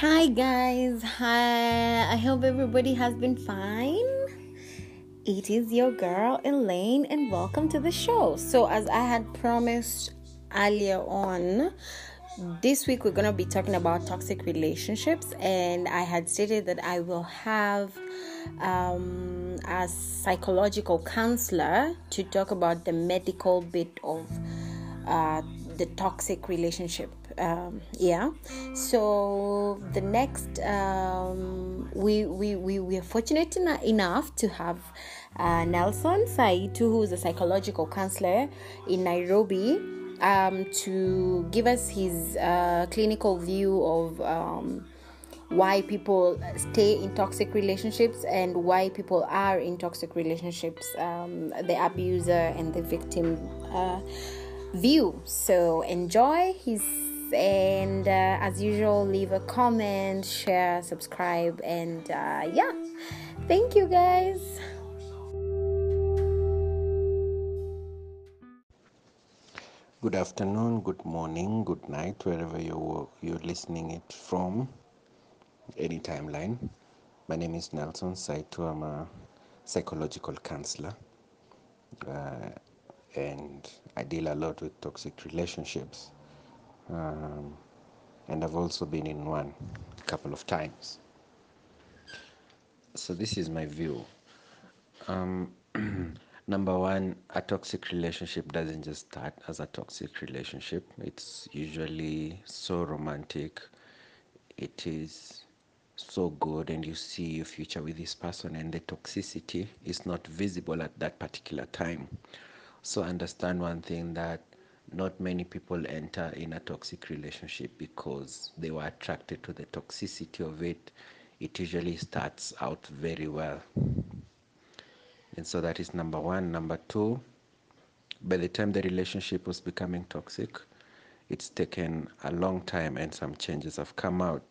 Hi guys, hi. I hope everybody has been fine. It is your girl Elaine, and welcome to the show. So, as I had promised earlier on, this week we're going to be talking about toxic relationships, and I had stated that I will have um, a psychological counselor to talk about the medical bit of uh, the toxic relationship um, yeah. So the next um, we, we we we are fortunate ena- enough to have uh, nelson saitu who is a psychological counselor in nairobi um, to give us his uh, clinical view of um, why people stay in toxic relationships and why people are in toxic relationships um, the abuser and the victim uh, view. So enjoy his and uh, as usual leave a comment share subscribe and uh, yeah thank you guys Good afternoon, good morning, good night, wherever you're, you're listening it from, any timeline. My name is Nelson Saitu. I'm a psychological counselor, uh, and I deal a lot with toxic relationships. Um, and I've also been in one a couple of times. So this is my view. Um, number one, a toxic relationship doesn't just start as a toxic relationship. It's usually so romantic. It is so good, and you see your future with this person, and the toxicity is not visible at that particular time. So understand one thing that not many people enter in a toxic relationship because they were attracted to the toxicity of it. It usually starts out very well. And so that is number one. Number two, by the time the relationship was becoming toxic, it's taken a long time and some changes have come out.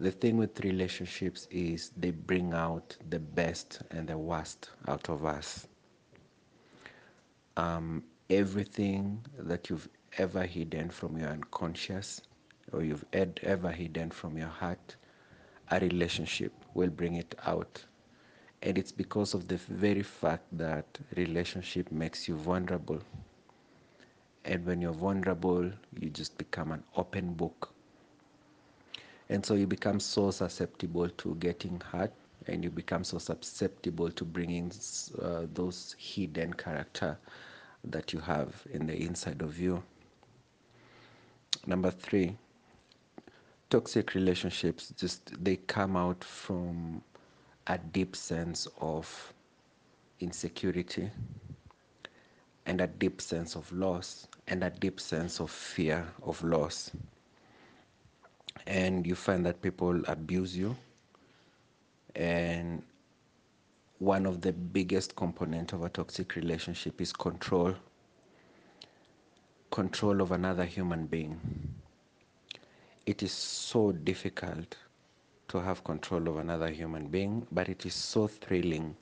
The thing with relationships is they bring out the best and the worst out of us. Um, everything that you've ever hidden from your unconscious or you've ed- ever hidden from your heart, a relationship will bring it out. And it's because of the very fact that relationship makes you vulnerable. And when you're vulnerable you just become an open book. And so you become so susceptible to getting hurt and you become so susceptible to bringing uh, those hidden character that you have in the inside of you. Number three toxic relationships just they come out from a deep sense of insecurity and a deep sense of loss and a deep sense of fear of loss. And you find that people abuse you and one of the biggest component of a toxic relationship is control. Control of another human being. It is so difficult to have control of another human being but it is so thrilling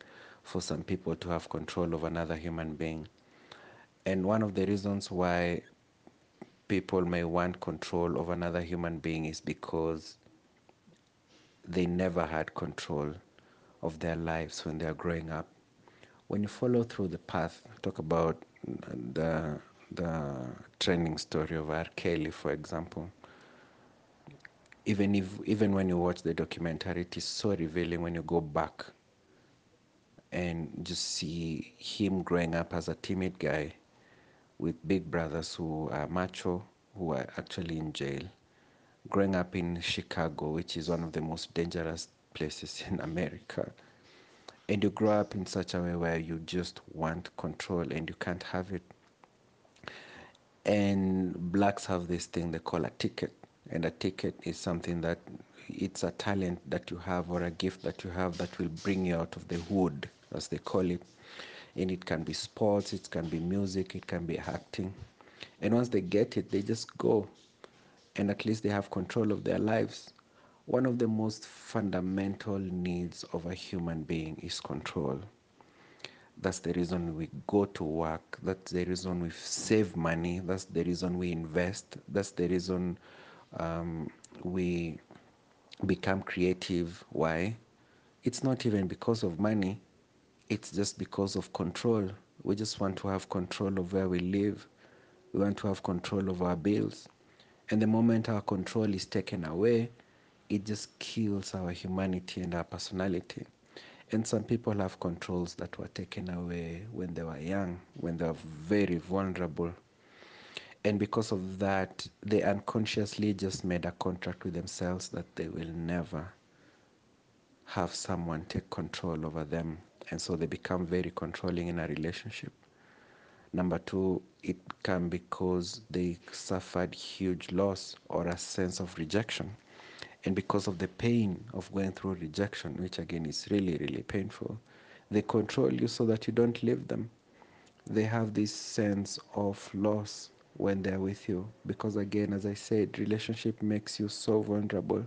for some people to have control of another human being. And one of the reasons why people may want control of another human being is because they never had control of their lives when they are growing up. When you follow through the path, talk about the the training story of R. Kelly, for example. Even if even when you watch the documentary, it is so revealing when you go back and just see him growing up as a timid guy with big brothers who are macho, who are actually in jail. Growing up in Chicago, which is one of the most dangerous places in America. And you grow up in such a way where you just want control and you can't have it. And blacks have this thing they call a ticket. And a ticket is something that it's a talent that you have or a gift that you have that will bring you out of the hood, as they call it. And it can be sports, it can be music, it can be acting. And once they get it, they just go. And at least they have control of their lives. One of the most fundamental needs of a human being is control. That's the reason we go to work. That's the reason we save money. That's the reason we invest. That's the reason um, we become creative. Why? It's not even because of money, it's just because of control. We just want to have control of where we live, we want to have control of our bills. And the moment our control is taken away, it just kills our humanity and our personality. And some people have controls that were taken away when they were young, when they were very vulnerable. And because of that, they unconsciously just made a contract with themselves that they will never have someone take control over them. And so they become very controlling in a relationship. Number two, it can because they suffered huge loss or a sense of rejection. And because of the pain of going through rejection, which again is really, really painful, they control you so that you don't leave them. They have this sense of loss when they're with you. Because again, as I said, relationship makes you so vulnerable.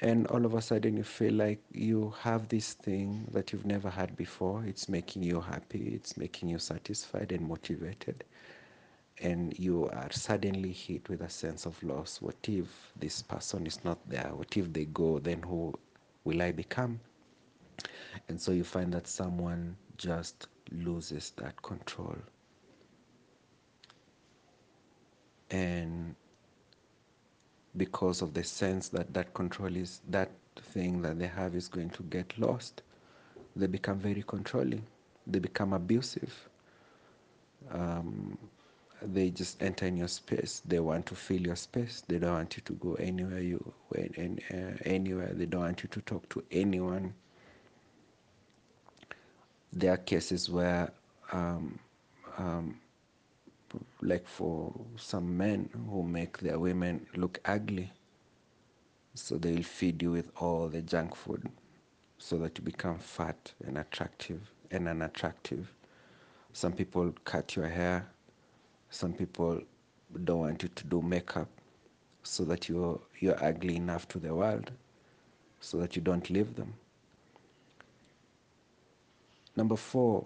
And all of a sudden, you feel like you have this thing that you've never had before. It's making you happy, it's making you satisfied and motivated and you are suddenly hit with a sense of loss. What if this person is not there? What if they go? Then who will I become? And so you find that someone just loses that control. And because of the sense that that control is that thing that they have is going to get lost, they become very controlling. They become abusive. Um, they just enter in your space. They want to fill your space. They don't want you to go anywhere you uh, anywhere. They don't want you to talk to anyone. There are cases where, um, um, like for some men who make their women look ugly, so they'll feed you with all the junk food, so that you become fat and attractive and unattractive. Some people cut your hair. Some people don't want you to do makeup so that you're, you're ugly enough to the world, so that you don't leave them. Number four,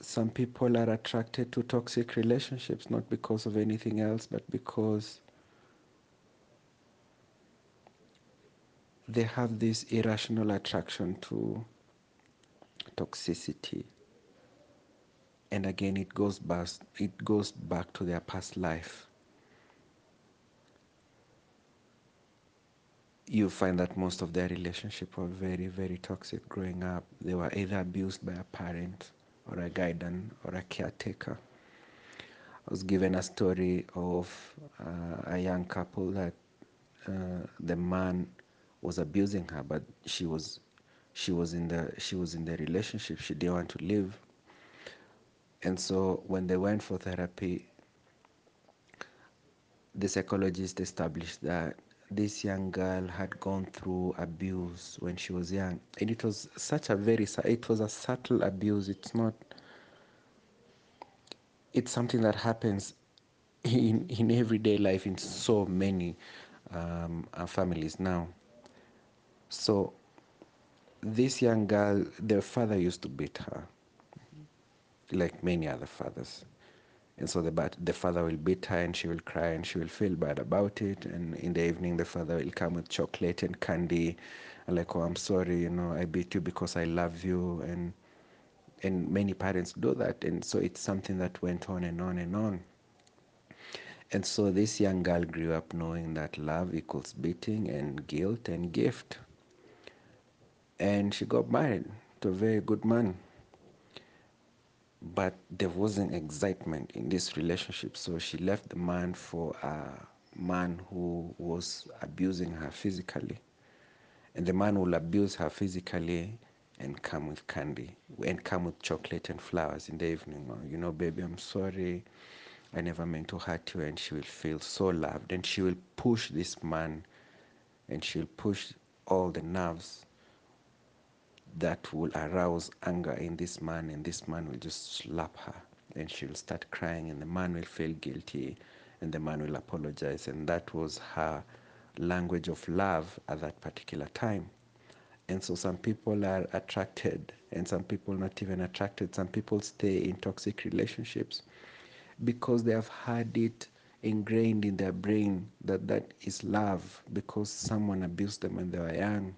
some people are attracted to toxic relationships not because of anything else, but because they have this irrational attraction to toxicity. And again, it goes back, it goes back to their past life. you find that most of their relationship were very, very toxic growing up. They were either abused by a parent or a guardian or a caretaker. I was given a story of uh, a young couple that uh, the man was abusing her, but she was she was in the she was in the relationship. She didn't want to leave, and so when they went for therapy, the psychologist established that this young girl had gone through abuse when she was young. And it was such a very it was a subtle abuse. It's not it's something that happens in in everyday life in so many um, uh, families now. So this young girl their father used to beat her like many other fathers And so the, the father will beat her and she will cry and she will feel bad about it. And in the evening, the father will come with chocolate and candy and like, oh, I'm sorry, you know, I beat you because I love you. And, and many parents do that. And so it's something that went on and on and on. And so this young girl grew up knowing that love equals beating and guilt and gift. And she got married to a very good man but there wasn't excitement in this relationship. So she left the man for a man who was abusing her physically. And the man will abuse her physically and come with candy and come with chocolate and flowers in the evening. Oh, you know, baby, I'm sorry. I never meant to hurt you. And she will feel so loved. And she will push this man and she'll push all the nerves that will arouse anger in this man, and this man will just slap her. And she'll start crying, and the man will feel guilty, and the man will apologize. And that was her language of love at that particular time. And so some people are attracted, and some people not even attracted. Some people stay in toxic relationships because they have had it ingrained in their brain that that is love because someone abused them when they were young.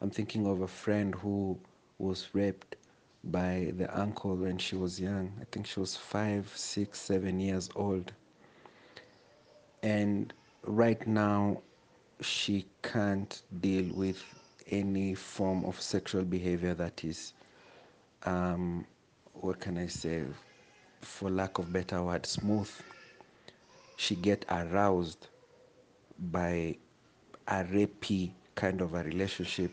I'm thinking of a friend who was raped by the uncle when she was young. I think she was five, six, seven years old. And right now, she can't deal with any form of sexual behavior that is, um, what can I say, for lack of better word, smooth. She get aroused by a rapey kind of a relationship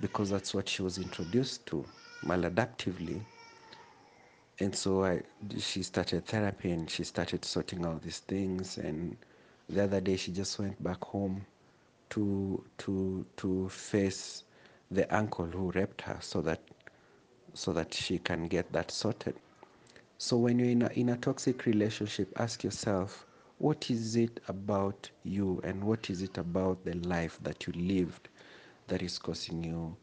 because that's what she was introduced to maladaptively. And so I, she started therapy and she started sorting out these things. And the other day she just went back home to to to face the uncle who raped her so that so that she can get that sorted. So when you're in a, in a toxic relationship, ask yourself, what is it about you and what is it about the life that you lived that is causing you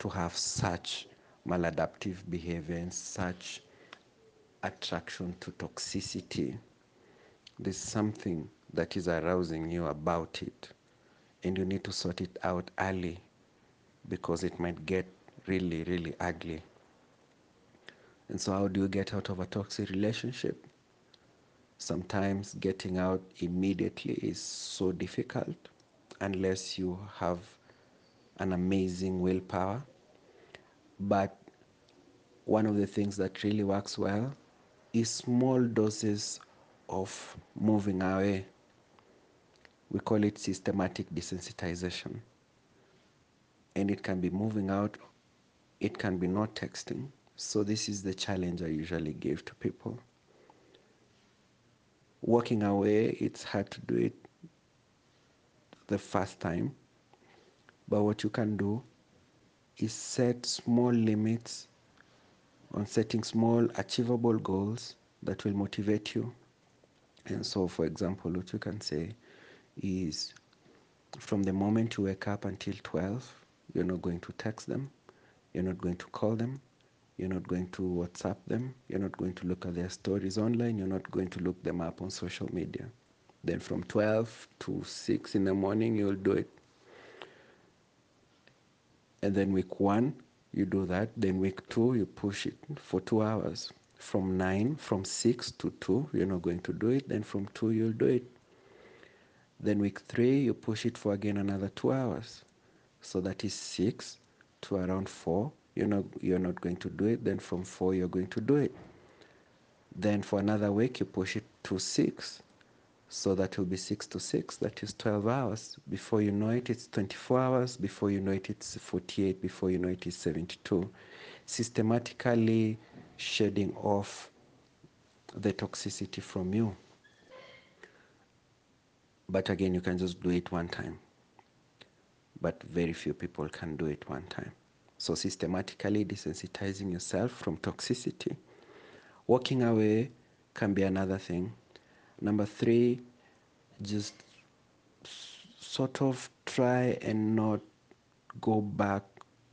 to have such maladaptive behavior and such attraction to toxicity? There's something that is arousing you about it and you need to sort it out early because it might get really, really ugly. And so, how do you get out of a toxic relationship? Sometimes getting out immediately is so difficult unless you have an amazing willpower. But one of the things that really works well is small doses of moving away. We call it systematic desensitization. And it can be moving out, it can be not texting. So, this is the challenge I usually give to people. Walking away, it's hard to do it the first time. But what you can do is set small limits on setting small achievable goals that will motivate you. And so, for example, what you can say is from the moment you wake up until 12, you're not going to text them, you're not going to call them, you're not going to WhatsApp them. You're not going to look at their stories online. You're not going to look them up on social media. Then from 12 to 6 in the morning, you'll do it. And then week one, you do that. Then week two, you push it for two hours. From 9, from 6 to 2, you're not going to do it. Then from 2, you'll do it. Then week three, you push it for again another two hours. So that is 6 to around 4 you're not you're not going to do it then from four you're going to do it then for another week you push it to six so that will be six to six. That is 12 hours. Before you know it it's 24 hours. Before you know it it's 48 before you know it, it is 72 systematically shedding off the toxicity from you. But again you can just do it one time. But very few people can do it one time. So, systematically desensitizing yourself from toxicity. Walking away can be another thing. Number three, just sort of try and not go back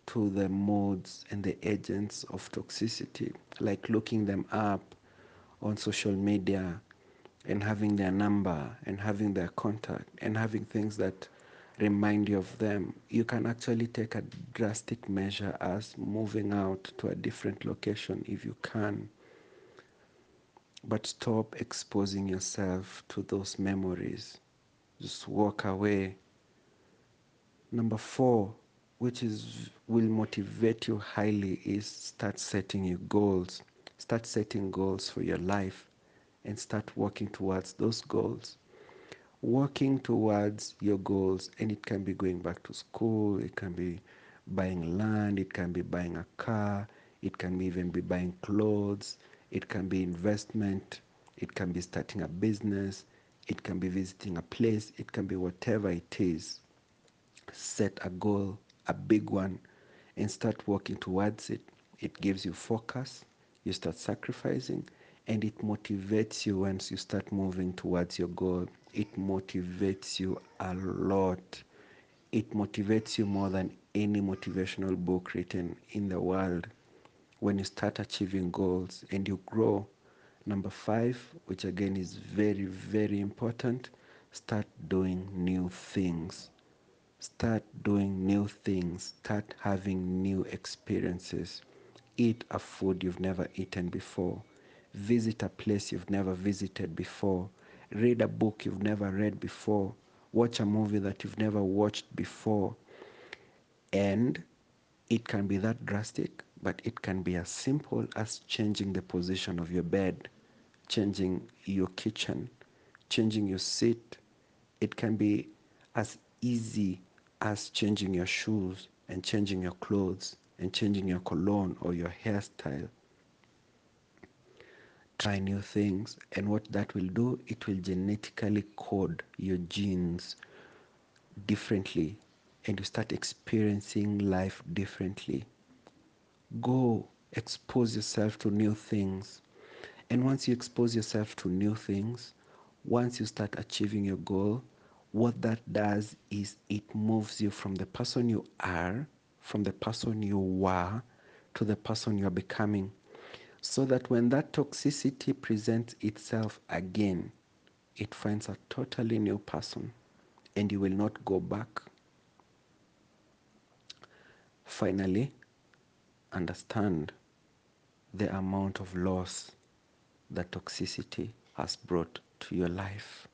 to the modes and the agents of toxicity, like looking them up on social media and having their number and having their contact and having things that remind you of them, you can actually take a drastic measure as moving out to a different location if you can. But stop exposing yourself to those memories. Just walk away. Number four, which is will motivate you highly, is start setting your goals. Start setting goals for your life and start working towards those goals working towards your goals and it can be going back to school it can be buying land it can be buying a car it can even be buying clothes it can be investment it can be starting a business it can be visiting a place it can be whatever it is set a goal a big one and start working towards it it gives you focus you start sacrificing and it motivates you once you start moving towards your goal it motivates you a lot. It motivates you more than any motivational book written in the world. When you start achieving goals and you grow, Number five, which again is very, very important, start doing new things. Start doing new things. Start having new experiences. Eat a food you've never eaten before. Visit a place you've never visited before. Read a book you've never read before. Watch a movie that you've never watched before. And it can be that drastic, but it can be as simple as changing the position of your bed, changing your kitchen, changing your seat. It can be as easy as changing your shoes and changing your clothes and changing your cologne or your hairstyle. Try new things, and what that will do, it will genetically code your genes differently, and you start experiencing life differently. Go expose yourself to new things. And once you expose yourself to new things, once you start achieving your goal, what that does is it moves you from the person you are, from the person you were, to the person you're becoming. So that when that toxicity presents itself again, it finds a totally new person and you will not go back. Finally, understand the amount of loss that toxicity has brought to your life.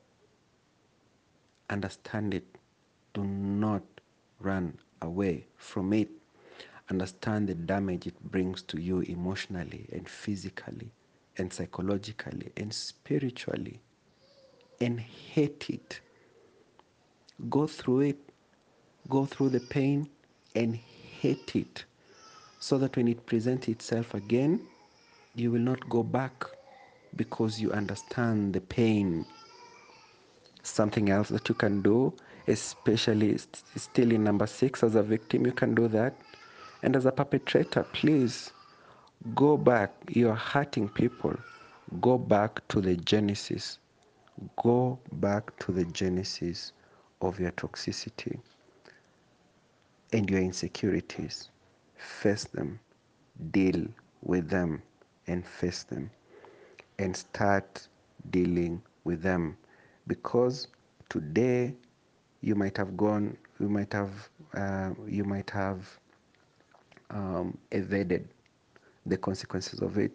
Understand it. Do not run away from it. Understand the damage it brings to you emotionally and physically and psychologically and spiritually. And hate it. Go through it. Go through the pain and hate it. So that when it presents itself again, you will not go back because you understand the pain. Something else that you can do, especially still in number six as a victim, you can do that. And as a perpetrator, please go back. You're hurting people. Go back to the genesis. Go back to the genesis of your toxicity and your insecurities. Face them, deal with them, and face them and start dealing with them. Because today you might have gone you might have uh, you might have um, evaded the consequences of it.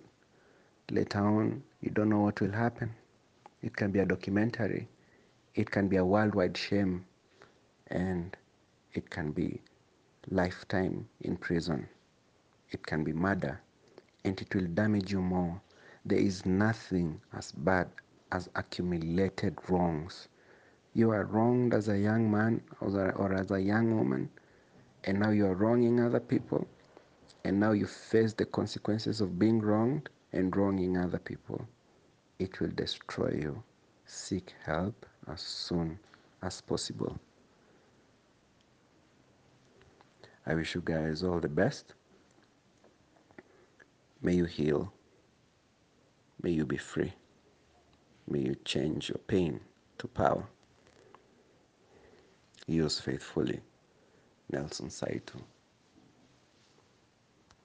Later on you don't know what will happen. It can be a documentary. It can be a worldwide shame. And it can be lifetime in prison it can be murder and it will damage you more there is nothing as bad as accumulated wrongs. You are wronged as a young man or as a young woman, and now you are wronging other people, and now you face the consequences of being wronged and wronging other people. It will destroy you. Seek help as soon as possible. I wish you guys all the best. May you heal. May you be free. May you change your pain to power. Yours faithfully, Nelson Saitu.